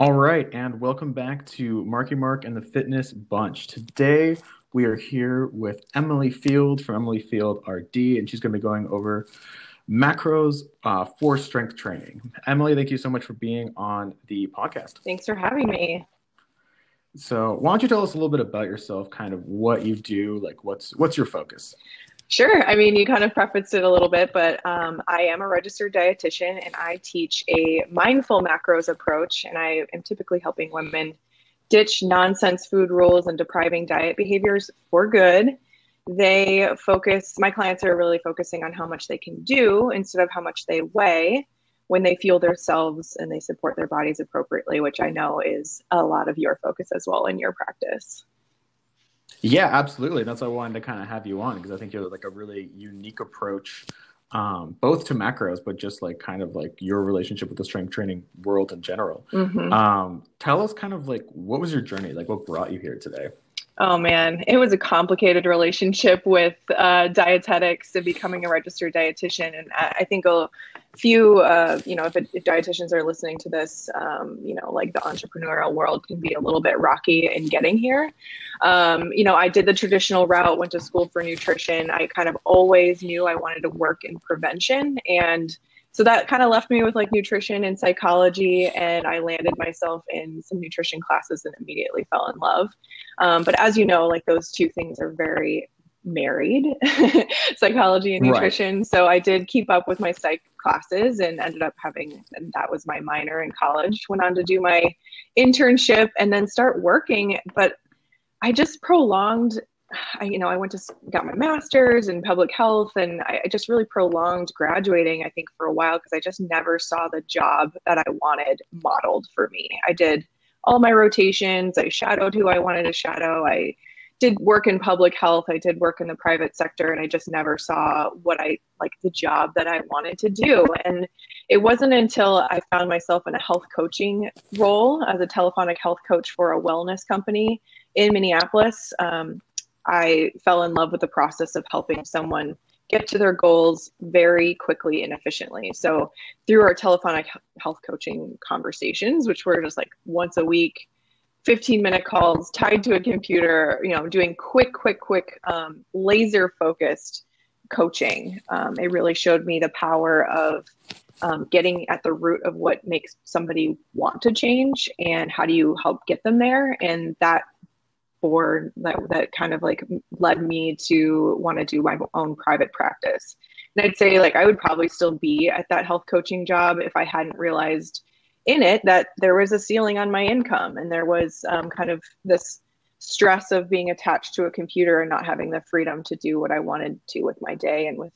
All right, and welcome back to Marky Mark and the Fitness Bunch. Today we are here with Emily Field from Emily Field RD, and she's going to be going over macros uh, for strength training. Emily, thank you so much for being on the podcast. Thanks for having me. So, why don't you tell us a little bit about yourself, kind of what you do, like what's what's your focus? Sure. I mean, you kind of prefaced it a little bit, but um, I am a registered dietitian and I teach a mindful macros approach. And I am typically helping women ditch nonsense food rules and depriving diet behaviors for good. They focus, my clients are really focusing on how much they can do instead of how much they weigh when they fuel themselves and they support their bodies appropriately, which I know is a lot of your focus as well in your practice. Yeah, absolutely. That's why I wanted to kind of have you on because I think you're like a really unique approach, um, both to macros, but just like kind of like your relationship with the strength training world in general. Mm-hmm. Um, tell us kind of like what was your journey? Like what brought you here today? Oh man, it was a complicated relationship with uh, dietetics and becoming a registered dietitian. And I, I think a few, uh, you know, if, it, if, dietitians are listening to this, um, you know, like the entrepreneurial world can be a little bit rocky in getting here. Um, you know, I did the traditional route, went to school for nutrition. I kind of always knew I wanted to work in prevention and so that kind of left me with like nutrition and psychology and i landed myself in some nutrition classes and immediately fell in love um, but as you know like those two things are very married psychology and nutrition right. so i did keep up with my psych classes and ended up having and that was my minor in college went on to do my internship and then start working but i just prolonged I, you know, I went to got my master's in public health, and I, I just really prolonged graduating. I think for a while because I just never saw the job that I wanted modeled for me. I did all my rotations. I shadowed who I wanted to shadow. I did work in public health. I did work in the private sector, and I just never saw what I like the job that I wanted to do. And it wasn't until I found myself in a health coaching role as a telephonic health coach for a wellness company in Minneapolis. Um, I fell in love with the process of helping someone get to their goals very quickly and efficiently. So through our telephonic health coaching conversations, which were just like once a week, 15 minute calls tied to a computer, you know, doing quick, quick, quick, um, laser focused coaching. Um, it really showed me the power of um, getting at the root of what makes somebody want to change and how do you help get them there. And that for that that kind of like led me to want to do my own private practice. And I'd say like I would probably still be at that health coaching job if I hadn't realized in it that there was a ceiling on my income and there was um, kind of this stress of being attached to a computer and not having the freedom to do what I wanted to with my day and with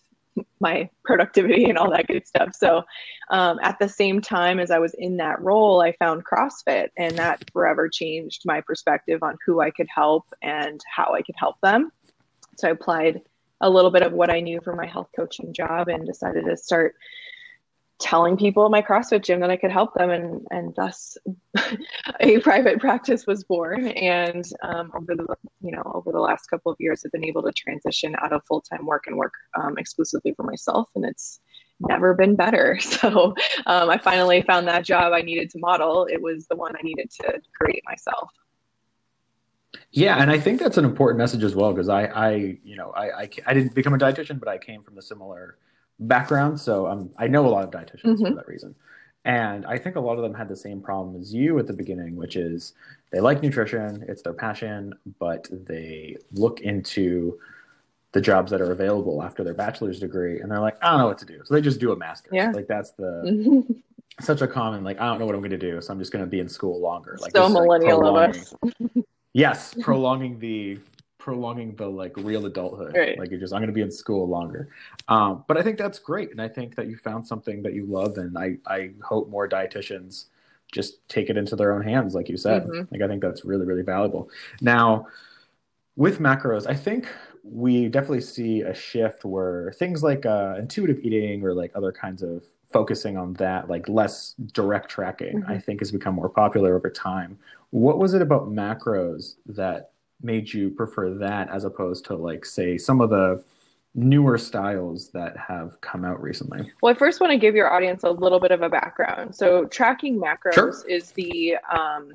my productivity and all that good stuff. So, um, at the same time as I was in that role, I found CrossFit, and that forever changed my perspective on who I could help and how I could help them. So, I applied a little bit of what I knew from my health coaching job and decided to start telling people at my CrossFit gym that I could help them, and and thus a private practice was born. And um, over the you know over the last couple of years, I've been able to transition out of full time work and work um, exclusively for myself, and it's never been better. So um, I finally found that job I needed to model. It was the one I needed to create myself. Yeah, and I think that's an important message as well because I, I, you know, I, I, I didn't become a dietitian, but I came from a similar background, so um, I know a lot of dietitians mm-hmm. for that reason. And I think a lot of them had the same problem as you at the beginning, which is they like nutrition, it's their passion, but they look into the jobs that are available after their bachelor's degree and they're like, I don't know what to do. So they just do a master's. Yeah. Like that's the such a common like I don't know what I'm gonna do, so I'm just gonna be in school longer. Like so millennial like of us. yes, prolonging the prolonging the like real adulthood. Right. Like you're just I'm going to be in school longer. Um, but I think that's great, and I think that you found something that you love, and I I hope more dietitians just take it into their own hands, like you said. Mm-hmm. Like I think that's really really valuable. Now, with macros, I think we definitely see a shift where things like uh, intuitive eating or like other kinds of focusing on that, like less direct tracking, mm-hmm. I think has become more popular over time. What was it about macros that made you prefer that as opposed to like say some of the newer styles that have come out recently? Well, I first want to give your audience a little bit of a background. So, tracking macros sure. is the um,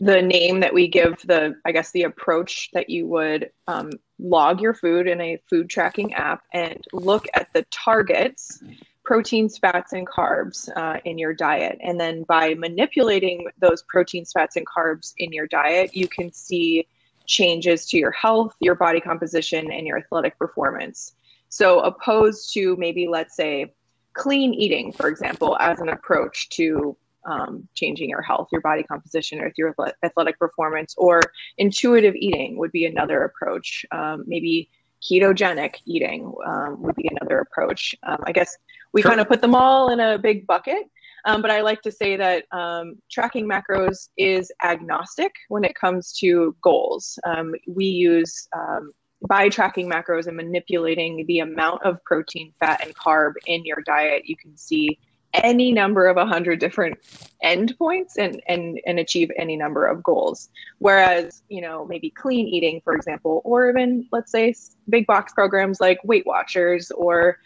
the name that we give the, I guess, the approach that you would um, log your food in a food tracking app and look at the targets proteins, fats, and carbs uh, in your diet. And then by manipulating those proteins, fats, and carbs in your diet, you can see changes to your health, your body composition, and your athletic performance. So, opposed to maybe, let's say, clean eating, for example, as an approach to um, changing your health, your body composition, or your athletic performance, or intuitive eating would be another approach. Um, maybe ketogenic eating um, would be another approach. Um, I guess we sure. kind of put them all in a big bucket um, but I like to say that um, tracking macros is agnostic when it comes to goals. Um, we use um, by tracking macros and manipulating the amount of protein, fat, and carb in your diet, you can see any number of a hundred different endpoints and, and and achieve any number of goals. Whereas, you know, maybe clean eating, for example, or even let's say big box programs like Weight Watchers or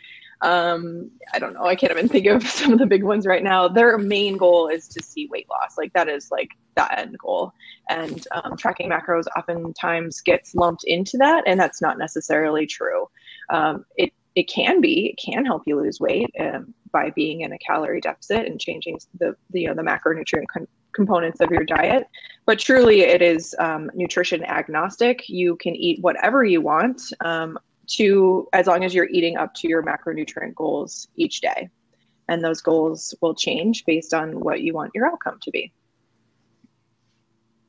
um, I don't know. I can't even think of some of the big ones right now. Their main goal is to see weight loss. Like that is like that end goal. And um, tracking macros oftentimes gets lumped into that, and that's not necessarily true. Um, it it can be. It can help you lose weight um, by being in a calorie deficit and changing the, the you know the macronutrient con- components of your diet. But truly, it is um, nutrition agnostic. You can eat whatever you want. Um, to as long as you're eating up to your macronutrient goals each day. And those goals will change based on what you want your outcome to be.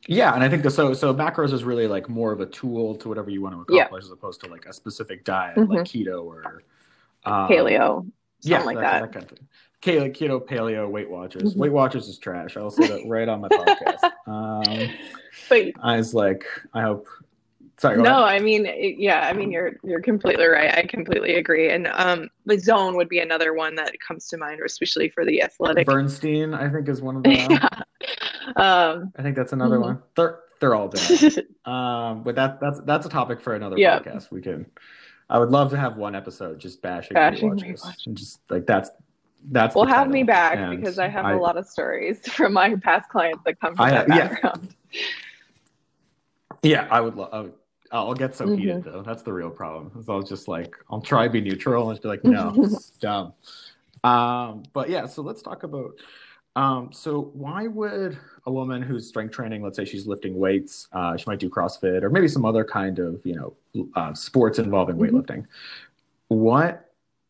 Yeah, and I think the, so. So macros is really like more of a tool to whatever you want to accomplish, yeah. as opposed to like a specific diet, mm-hmm. like keto or um, paleo, yeah, like that. that. kind of thing. Keto, keto, paleo, Weight Watchers. Mm-hmm. Weight Watchers is trash. I'll say that right on my podcast. Um, but I was like, I hope Sorry. No, ahead. I mean, yeah, I mean, you're you're completely right. I completely agree. And um, the zone would be another one that comes to mind, especially for the athletic. Bernstein, I think, is one of them. yeah. um, I think that's another mm-hmm. one. They're they're all bad. um, but that that's that's a topic for another yeah. podcast. We can. I would love to have one episode just bashing, bashing and just like that's that's. Well, have me back and because I have I, a lot of stories from my past clients that come from I, that background. Yeah. Yeah, I would love. I'll get so heated mm-hmm. though. That's the real problem. So I'll just like I'll try to be neutral and just be like, no, it's dumb. Um, but yeah, so let's talk about. Um, so why would a woman who's strength training, let's say she's lifting weights, uh, she might do CrossFit or maybe some other kind of you know uh, sports involving mm-hmm. weightlifting. What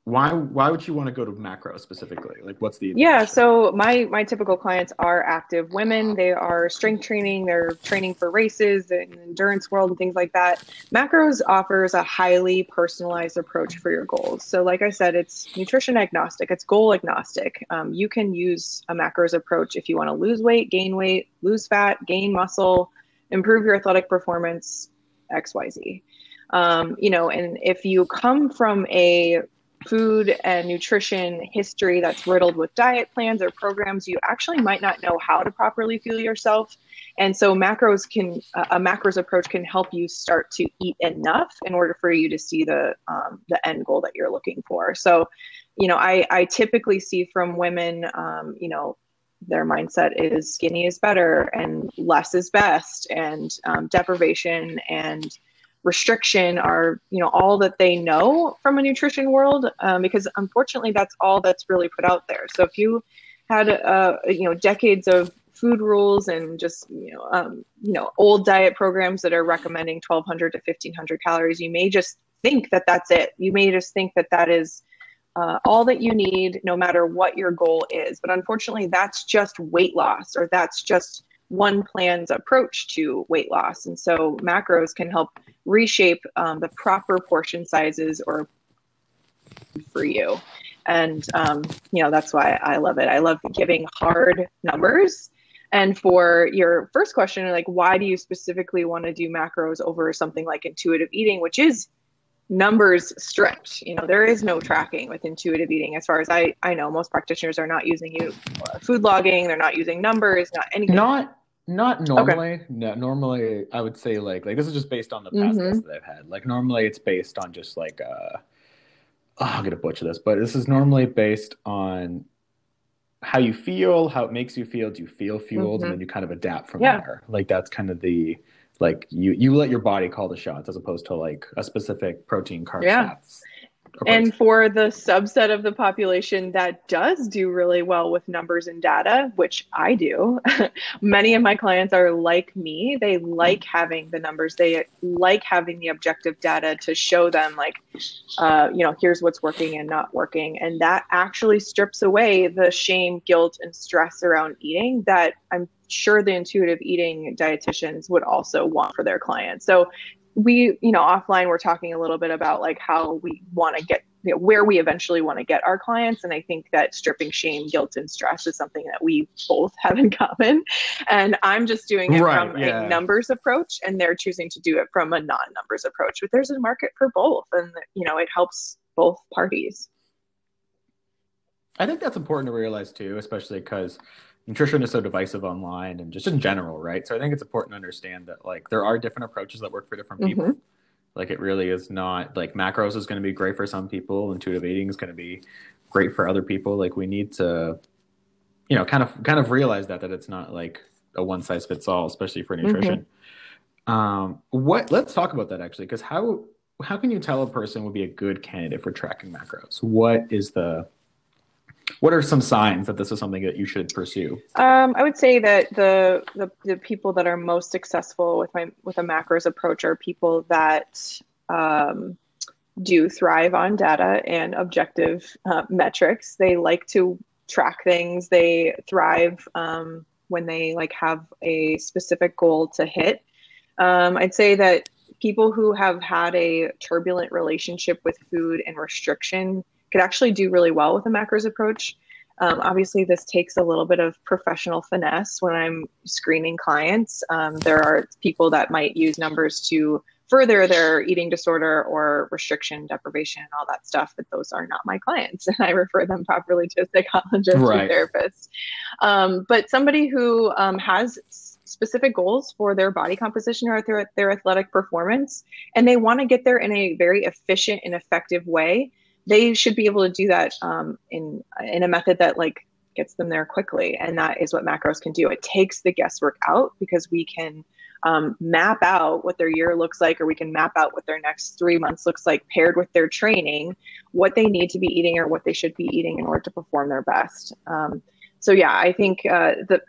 why why would you want to go to macro specifically? Like what's the yeah so my my typical clients are active women. They are strength training they're training for races and endurance world and things like that. Macros offers a highly personalized approach for your goals. So like i said it's nutrition agnostic it's goal agnostic. Um, you can use a macros approach if you want to lose weight gain weight lose fat gain muscle improve your athletic performance xyz um, you know and if you come from a food and nutrition history that's riddled with diet plans or programs, you actually might not know how to properly fuel yourself. And so macros can a macros approach can help you start to eat enough in order for you to see the um, the end goal that you're looking for. So, you know, I I typically see from women, um, you know, their mindset is skinny is better and less is best, and um, deprivation and restriction are you know all that they know from a nutrition world um, because unfortunately that's all that's really put out there. So if you had uh, you know decades of food rules and just you know um, you know old diet programs that are recommending 1200 to 1500 calories you may just think that that's it. You may just think that that is uh, all that you need no matter what your goal is. But unfortunately that's just weight loss or that's just one plan's approach to weight loss. And so macros can help reshape um, the proper portion sizes or for you. And, um, you know, that's why I love it. I love giving hard numbers. And for your first question, like, why do you specifically want to do macros over something like intuitive eating, which is numbers strict. You know, there is no tracking with intuitive eating. As far as I, I know, most practitioners are not using you uh, food logging. They're not using numbers, not anything. Not not normally. Okay. No, normally I would say like like this is just based on the past mm-hmm. that I've had. Like normally it's based on just like uh oh, I'm gonna butcher this, but this is normally based on how you feel, how it makes you feel. Do you feel fueled, mm-hmm. and then you kind of adapt from yeah. there. Like that's kind of the like you you let your body call the shots as opposed to like a specific protein carb yeah. stats and for the subset of the population that does do really well with numbers and data, which I do, many of my clients are like me. They like having the numbers, they like having the objective data to show them, like, uh, you know, here's what's working and not working. And that actually strips away the shame, guilt, and stress around eating that I'm sure the intuitive eating dietitians would also want for their clients. So we you know offline we're talking a little bit about like how we want to get you know, where we eventually want to get our clients and i think that stripping shame guilt and stress is something that we both have in common. And i'm just doing it right, from yeah. a numbers approach and they're choosing to do it from a non-numbers approach. But there's a market for both and you know it helps both parties. I think that's important to realize too especially because nutrition is so divisive online and just in general, right? So I think it's important to understand that like there are different approaches that work for different people. Mm-hmm. Like it really is not like macros is going to be great for some people, intuitive eating is going to be great for other people. Like we need to, you know, kind of kind of realize that that it's not like a one size fits all, especially for nutrition. Mm-hmm. Um, what? Let's talk about that actually, because how how can you tell a person would be a good candidate for tracking macros? What is the what are some signs that this is something that you should pursue? Um, I would say that the, the, the people that are most successful with my with a macros approach are people that um, do thrive on data and objective uh, metrics. They like to track things. They thrive um, when they like have a specific goal to hit. Um, I'd say that people who have had a turbulent relationship with food and restriction could actually do really well with a macros approach. Um, obviously, this takes a little bit of professional finesse when I'm screening clients. Um, there are people that might use numbers to further their eating disorder or restriction, deprivation, and all that stuff, but those are not my clients. And I refer them properly to a psychologist right. or therapist. Um, but somebody who um, has specific goals for their body composition or their, their athletic performance, and they want to get there in a very efficient and effective way they should be able to do that um, in in a method that like gets them there quickly. And that is what macros can do. It takes the guesswork out because we can um, map out what their year looks like or we can map out what their next three months looks like paired with their training what they need to be eating or what they should be eating in order to perform their best. Um, so yeah i think uh, the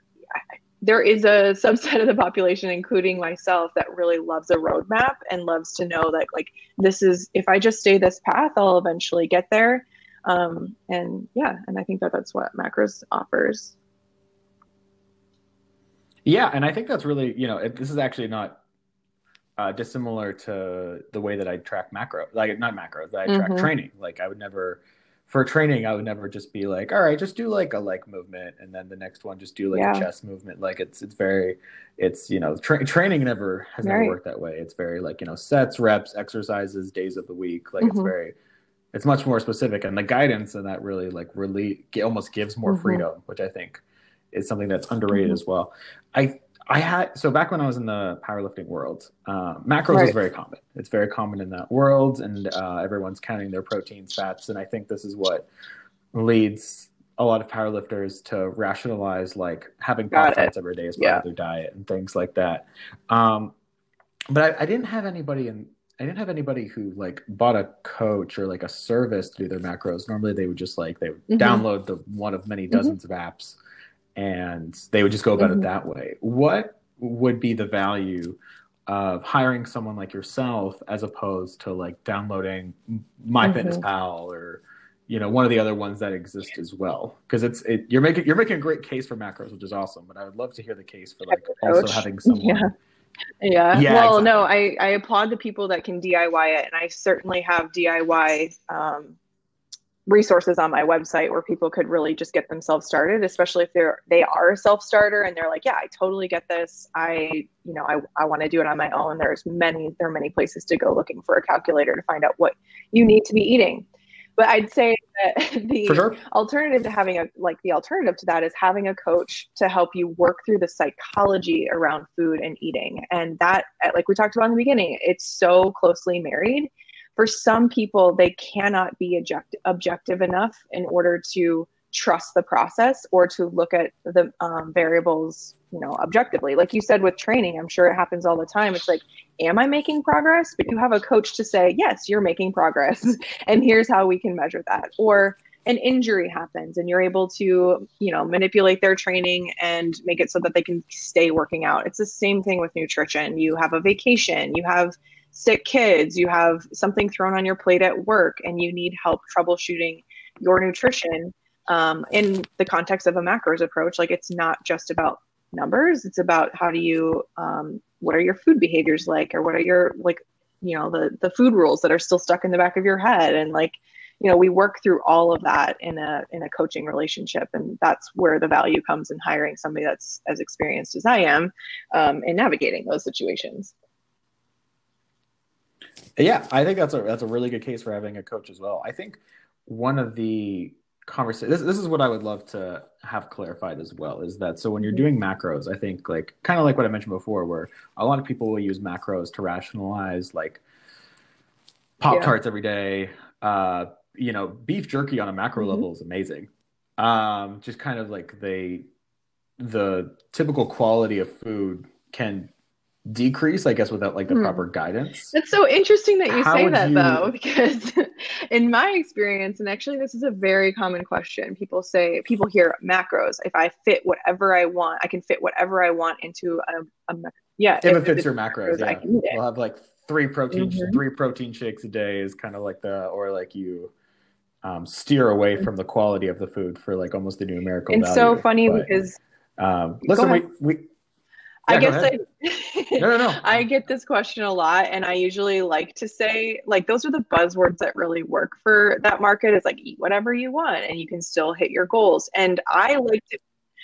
there is a subset of the population, including myself, that really loves a roadmap and loves to know that, like, this is, if I just stay this path, I'll eventually get there. Um, and yeah, and I think that that's what Macros offers. Yeah, and I think that's really, you know, it, this is actually not uh, dissimilar to the way that I track macro, like not macros, I track mm-hmm. training. Like I would never for training, I would never just be like, all right, just do like a leg movement, and then the next one just do like yeah. a chest movement. Like it's it's very, it's you know, tra- training never has right. never worked that way. It's very like you know, sets, reps, exercises, days of the week. Like mm-hmm. it's very, it's much more specific, and the guidance and that really like really almost gives more mm-hmm. freedom, which I think is something that's underrated mm-hmm. as well. I I had so back when I was in the powerlifting world, uh, macros right. is very common. It's very common in that world, and uh, everyone's counting their proteins, fats, and I think this is what leads a lot of powerlifters to rationalize like having pop tarts every day as part yeah. of their diet and things like that. Um, but I, I, didn't have anybody in. I didn't have anybody who like bought a coach or like a service to do their macros. Normally, they would just like they would mm-hmm. download the one of many mm-hmm. dozens mm-hmm. of apps and they would just go about mm-hmm. it that way. What would be the value of hiring someone like yourself as opposed to like downloading MyFitnessPal mm-hmm. or you know one of the other ones that exist as well because it's it, you're making you're making a great case for macros which is awesome but i would love to hear the case for like also having someone yeah. Yeah. yeah well, exactly. no, I, I applaud the people that can DIY it. And I certainly have DIY um, resources on my website where people could really just get themselves started especially if they're they are a self-starter and they're like yeah i totally get this. I you know i, I want to do it on my own. There's many there are many places to go looking for a calculator to find out what you need to be eating. But i'd say that the sure. alternative to having a like the alternative to that is having a coach to help you work through the psychology around food and eating. And that like we talked about in the beginning it's so closely married for some people they cannot be object- objective enough in order to trust the process or to look at the um, variables you know objectively. Like you said with training i'm sure it happens all the time. It's like am i making progress? But you have a coach to say yes you're making progress and here's how we can measure that. Or an injury happens and you're able to you know manipulate their training and make it so that they can stay working out. It's the same thing with nutrition. You have a vacation. You have sick kids you have something thrown on your plate at work and you need help troubleshooting your nutrition um, in the context of a macros approach like it's not just about numbers it's about how do you um, what are your food behaviors like or what are your like you know the the food rules that are still stuck in the back of your head and like you know we work through all of that in a in a coaching relationship and that's where the value comes in hiring somebody that's as experienced as i am um, in navigating those situations yeah i think that's a that's a really good case for having a coach as well i think one of the conversation this, this is what i would love to have clarified as well is that so when you're doing macros i think like kind of like what i mentioned before where a lot of people will use macros to rationalize like pop tarts yeah. every day uh, you know beef jerky on a macro mm-hmm. level is amazing um, just kind of like they the typical quality of food can decrease, I guess, without like the hmm. proper guidance. It's so interesting that you How say that you... though, because in my experience, and actually this is a very common question. People say people hear macros. If I fit whatever I want, I can fit whatever I want into a, a yeah. If, if it fits your macros, macros yeah. I we'll have like three protein mm-hmm. three protein shakes a day is kind of like the or like you um, steer away from the quality of the food for like almost the numerical. It's value. so funny but, because um, listen, we we yeah, I guess I, no, no, no. I get this question a lot, and I usually like to say, like, those are the buzzwords that really work for that market. It's like eat whatever you want, and you can still hit your goals. And I like to.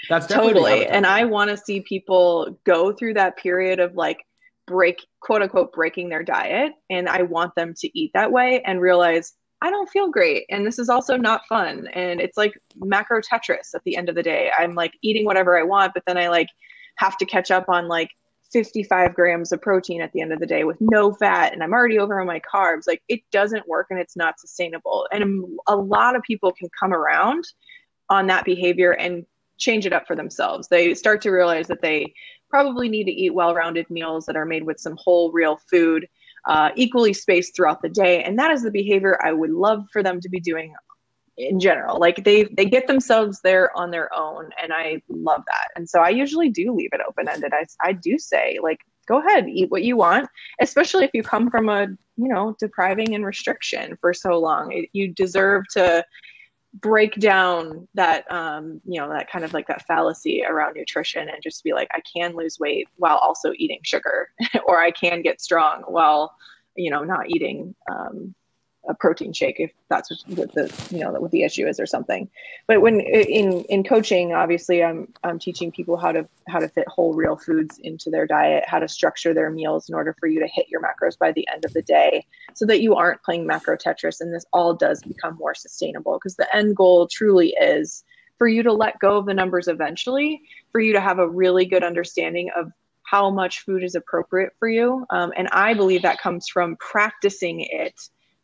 That's totally, and I want to see people go through that period of like break, quote unquote, breaking their diet, and I want them to eat that way and realize I don't feel great. And this is also not fun. And it's like macro Tetris at the end of the day. I'm like eating whatever I want, but then I like have to catch up on like 55 grams of protein at the end of the day with no fat and I'm already over on my carbs. Like it doesn't work and it's not sustainable. And a lot of people can come around on that behavior and change it up for themselves. They start to realize that they probably need to eat well rounded meals that are made with some whole real food, uh, equally spaced throughout the day. And that is the behavior I would love for them to be doing in general. Like they they get themselves there on their own and i love that. And so i usually do leave it open ended I, I do say like go ahead eat what you want especially if you come from a you know depriving and restriction for so long. You deserve to break down that um you know that kind of like that fallacy around nutrition and just be like i can lose weight while also eating sugar or i can get strong while you know not eating um a protein shake if that's what the you know what the issue is or something. But when in in coaching obviously i'm i'm teaching people how to how to fit whole real foods into their diet how to structure their meals in order for you to hit your macros by the end of the day so that you aren't playing macro tetris and this all does become more sustainable. Because the end goal truly is for you to let go of the numbers eventually for you to have a really good understanding of how much food is appropriate for you. Um, and i believe that comes from practicing it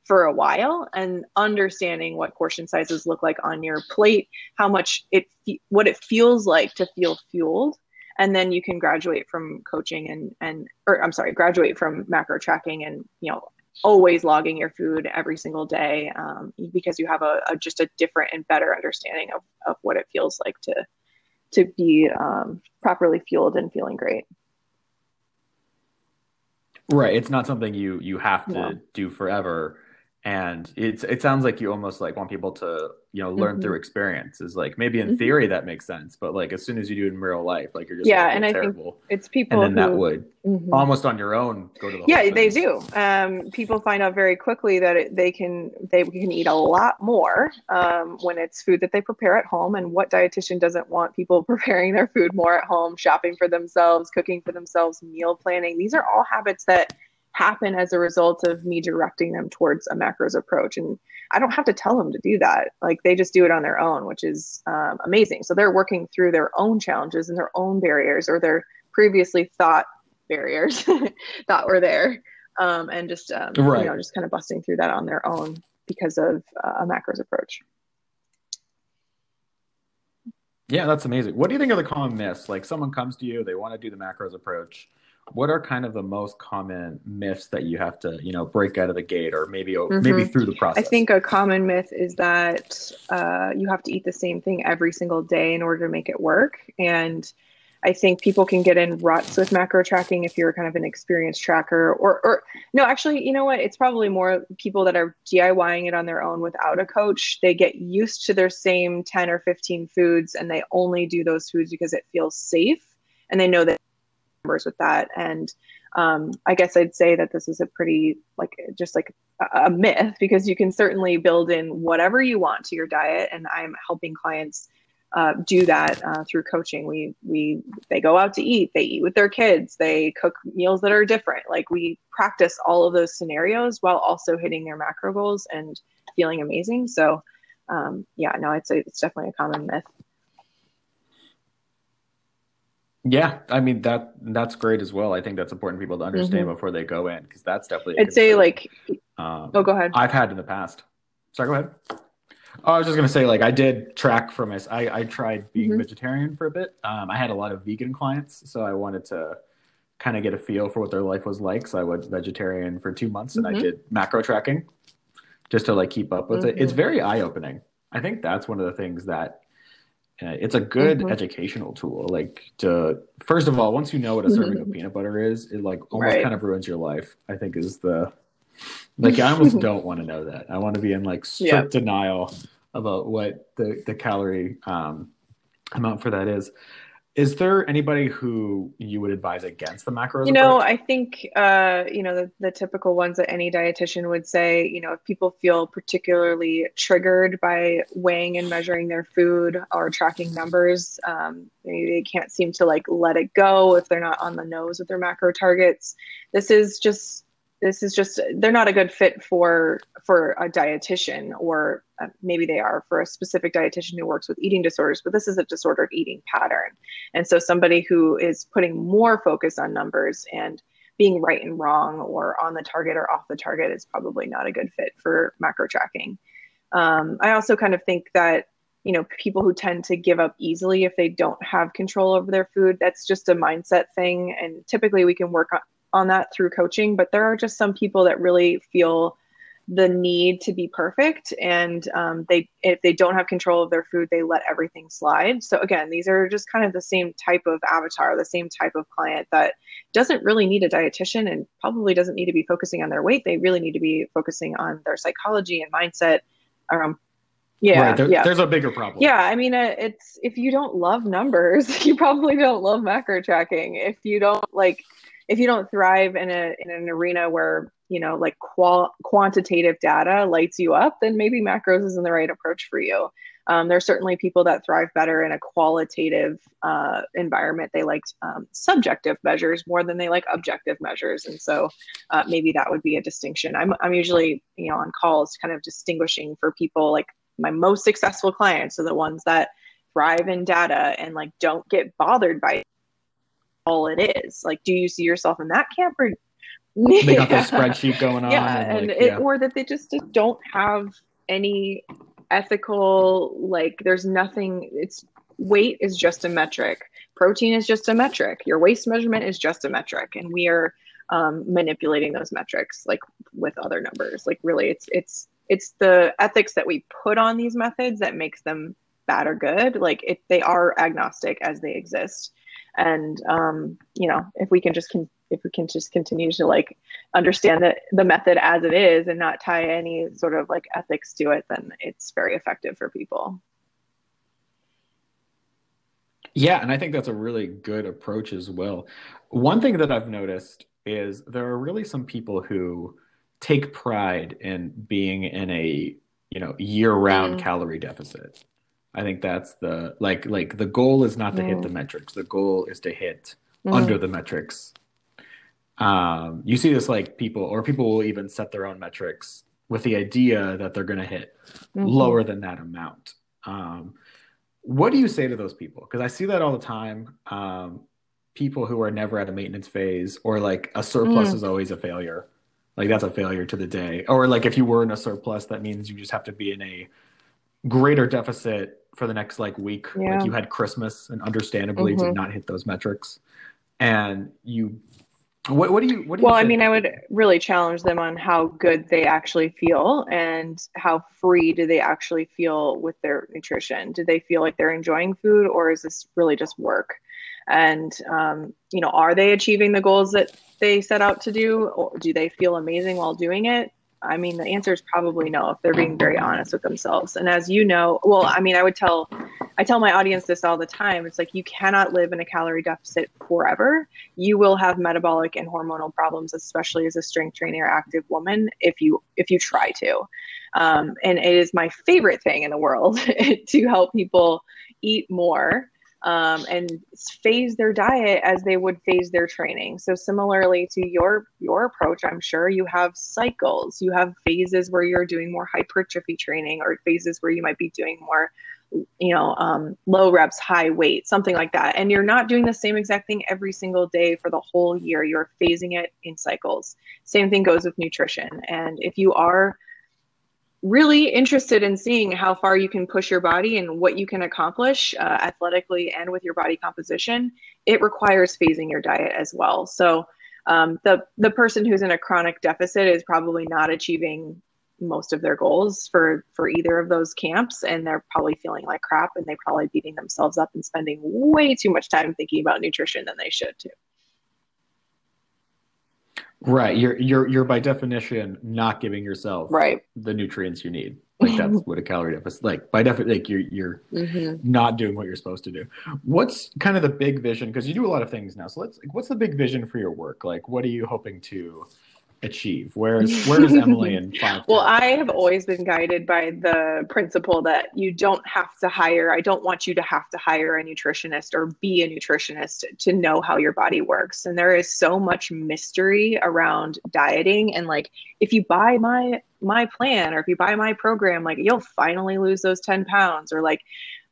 for a while and understanding what portion sizes look like on your plate, how much it what it feels like to feel fueled, and then you can graduate from coaching and and or I'm sorry, graduate from macro tracking and you know always logging your food every single day um, because you have a, a, just a different and better understanding of, of what it feels like to to be um, properly fueled and feeling great. Right. It's not something you you have to yeah. do forever and it's it sounds like you almost like want people to you know learn mm-hmm. through experiences like maybe in mm-hmm. theory that makes sense but like as soon as you do it in real life like you're just yeah and i think it's people and then who, that would mm-hmm. almost on your own go to the yeah they do um, people find out very quickly that it, they can they can eat a lot more um, when it's food that they prepare at home and what dietitian doesn't want people preparing their food more at home shopping for themselves cooking for themselves meal planning these are all habits that happen as a result of me directing them towards a macros approach. And I don't have to tell them to do that. Like they just do it on their own, which is um, amazing. So they're working through their own challenges and their own barriers or their previously thought barriers that were there. um, and just um, right. you know just kind of busting through that on their own because of uh, a macros approach. Yeah, that's amazing. What do you think are the common myths? Like someone comes to you, they want to do the macros approach. What are kind of the most common myths that you have to, you know, break out of the gate, or maybe mm-hmm. maybe through the process? I think a common myth is that uh, you have to eat the same thing every single day in order to make it work, and I think people can get in ruts with macro tracking if you're kind of an experienced tracker or or no, actually, you know what? It's probably more people that are DIYing it on their own without a coach. They get used to their same 10 or 15 foods and they only do those foods because it feels safe and they know that with that and um, I guess I'd say that this is a pretty like just like a, a myth because you can certainly build in whatever you want to your diet and I'm helping clients uh, do that uh, through coaching. We we they go out to eat, they eat with their kids, they cook meals that are different. Like we practice all of those scenarios while also hitting their macro goals and feeling amazing. So um, yeah, no, I'd say it's definitely a common myth. Yeah, I mean that that's great as well. I think that's important for people to understand mm-hmm. before they go in because that's definitely. I'd say like. Um, oh, go ahead. I've had in the past. Sorry, go ahead. Oh, I was just gonna say, like, I did track for my. I, I tried being mm-hmm. vegetarian for a bit. Um, I had a lot of vegan clients, so I wanted to kind of get a feel for what their life was like. So I was vegetarian for two months, and mm-hmm. I did macro tracking just to like keep up with it. It's mm-hmm. very eye opening. I think that's one of the things that it's a good mm-hmm. educational tool. Like to first of all, once you know what a serving of mm-hmm. peanut butter is, it like almost right. kind of ruins your life. I think is the like I almost don't want to know that. I want to be in like strict yeah. denial about what the the calorie um, amount for that is. Is there anybody who you would advise against the macros? You know, approach? I think uh, you know the, the typical ones that any dietitian would say. You know, if people feel particularly triggered by weighing and measuring their food or tracking numbers, um, maybe they can't seem to like let it go if they're not on the nose with their macro targets. This is just this is just they're not a good fit for for a dietitian or uh, maybe they are for a specific dietitian who works with eating disorders but this is a disordered eating pattern. And so somebody who is putting more focus on numbers and being right and wrong or on the target or off the target is probably not a good fit for macro tracking. Um, i also kind of think that you know people who tend to give up easily if they don't have control over their food that's just a mindset thing. And typically we can work on, on that through coaching, but there are just some people that really feel the need to be perfect and um, they if they don't have control of their food they let everything slide so again these are just kind of the same type of avatar the same type of client that doesn't really need a dietitian and probably doesn't need to be focusing on their weight they really need to be focusing on their psychology and mindset um, yeah, right. there, yeah. There's a bigger problem. Yeah, I mean, uh, it's if you don't love numbers, you probably don't love macro tracking. If you don't like if you don't thrive in a in an arena where you know like qual- quantitative data lights you up then maybe macros isn't the right approach for you. Um, there are certainly people that thrive better in a qualitative uh, environment. They like um, subjective measures more than they like objective measures. And so uh, maybe that would be a distinction. I'm, I'm usually you know on calls kind of distinguishing for people like my most successful clients are the ones that thrive in data and like don't get bothered by all it is. Like, do you see yourself in that camp or they got the spreadsheet going on? Yeah, and, and like, it, yeah. or that they just, just don't have any ethical like there's nothing it's weight is just a metric protein is just a metric your waist measurement is just a metric and we are um, manipulating those metrics like with other numbers like really it's it's it's the ethics that we put on these methods that makes them bad or good like it, they are agnostic as they exist and um, you know if we can just con- if we can just continue to like understand that the method as it is and not tie any sort of like ethics to it then it's very effective for people. Yeah and i think that's a really good approach as well. One thing that i've noticed is there are really some people who take pride in being in a you know year-round mm. calorie deficit I think that's the like like the goal is not to mm. hit the mm. metrics. The goal is to hit mm. under the metrics. Um, you see this like people or people will even set their own metrics with the idea that they're going to hit mm-hmm. lower than that amount. Um, what do you say to those people? Because I see that all the time. Um, people who are never at a maintenance phase or like a surplus mm. is always a failure. like that's a failure to the day. Or like if you were in a surplus, that means you just have to be in a greater deficit for the next like week. Yeah. Like you had Christmas and understandably mm-hmm. did not hit those metrics. And you what, what do you what do you well you i mean i would really challenge them on how good they actually feel and how free do they actually feel with their nutrition do they feel like they're enjoying food or is this really just work and um, you know are they achieving the goals that they set out to do or do they feel amazing while doing it I mean, the answer is probably no if they're being very honest with themselves. And as you know, well, I mean, I would tell, I tell my audience this all the time. It's like you cannot live in a calorie deficit forever. You will have metabolic and hormonal problems, especially as a strength trainer, active woman, if you if you try to. Um, and it is my favorite thing in the world to help people eat more um, and phase their diet as they would phase their training. So similarly to your your approach, I'm sure you have cycles. You have phases where you're doing more hypertrophy training, or phases where you might be doing more, you know, um, low reps, high weight, something like that. And you're not doing the same exact thing every single day for the whole year. You're phasing it in cycles. Same thing goes with nutrition. And if you are really interested in seeing how far you can push your body and what you can accomplish uh, athletically and with your body composition, it requires phasing your diet as well. So um, the the person who's in a chronic deficit is probably not achieving most of their goals for for either of those camps and they're probably feeling like crap and they're probably beating themselves up and spending way too much time thinking about nutrition than they should too Right. You're you're you're by definition not giving yourself right the nutrients you need. Like that's what a calorie deficit like by definition like you're you're mm-hmm. not doing what you're supposed to do. What's kind of the big vision? Because you do a lot of things now. So let's like, what's the big vision for your work? Like what are you hoping to achieve? Where's where is Emily in five? well, I have always been guided by the principle that you don't have to hire. I don't want you to have to hire a nutritionist or be a nutritionist to know how your body works. And there is so much mystery around dieting and like if you buy my my plan or if you buy my program, like you'll finally lose those 10 pounds or like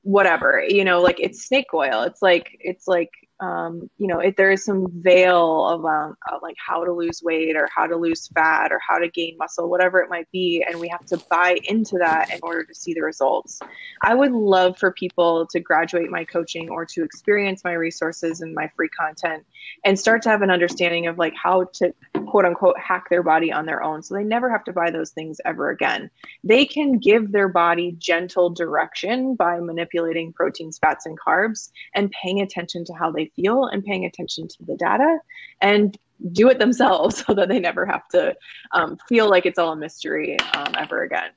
whatever you know like it's snake oil it's like it's like um, you know, if there is some veil of, um, of like how to lose weight or how to lose fat or how to gain muscle, whatever it might be, and we have to buy into that in order to see the results. I would love for people to graduate my coaching or to experience my resources and my free content and start to have an understanding of like how to quote unquote hack their body on their own so they never have to buy those things ever again. They can give their body gentle direction by manipulating proteins, fats, and carbs and paying attention to how they feel and paying attention to the data and do it themselves so that they never have to um, feel like it's all a mystery um, ever again.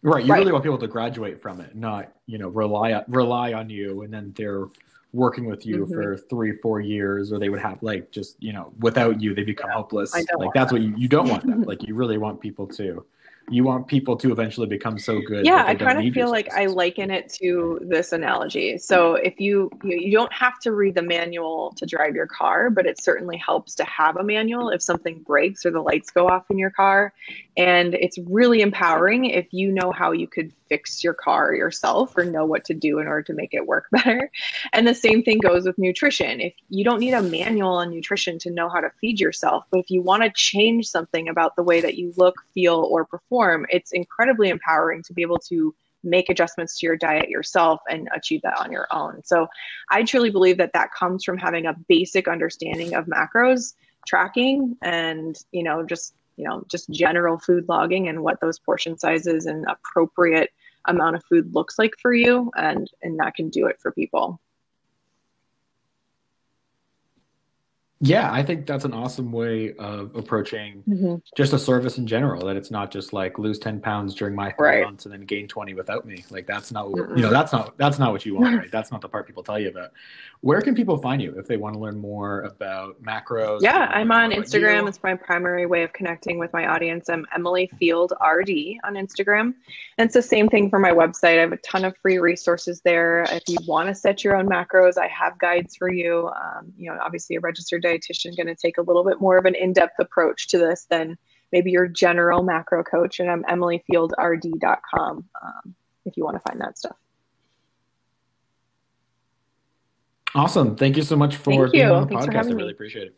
Right. You right. really want people to graduate from it, not, you know, rely rely on you and then they're working with you mm-hmm. for three, four years, or they would have like just, you know, without you they become yeah, hopeless. Like that's that. what you, you don't want that. like you really want people to you want people to eventually become so good. Yeah, I kind of feel like I liken it to this analogy. So if you, you you don't have to read the manual to drive your car, but it certainly helps to have a manual if something breaks or the lights go off in your car. And it's really empowering if you know how you could fix your car yourself or know what to do in order to make it work better. And the same thing goes with nutrition. If you don't need a manual on nutrition to know how to feed yourself, but if you want to change something about the way that you look, feel, or perform, it's incredibly empowering to be able to make adjustments to your diet yourself and achieve that on your own. So I truly believe that that comes from having a basic understanding of macros tracking and you know just you know just general food logging and what those portion sizes and appropriate amount of food looks like for you and and that can do it for people Yeah, I think that's an awesome way of approaching mm-hmm. just a service in general. That it's not just like lose ten pounds during my three right. months and then gain twenty without me. Like that's not what, you know. That's not that's not what you want, right? that's not the part people tell you about. Where can people find you if they want to learn more about macros? Yeah, I'm on Instagram. It's my primary way of connecting with my audience. I'm Emily Field RD on Instagram. And it's the same thing for my website. I have a ton of free resources there. If you want to set your own macros, I have guides for you. Um, you know, obviously a registered dietitian going to take a little bit more of an in-depth approach to this than maybe your general macro coach. And I'm emilyfieldrd.com um, if you want to find that stuff. Awesome. Thank you so much for Thank being you. on the Thanks podcast. I really appreciate it.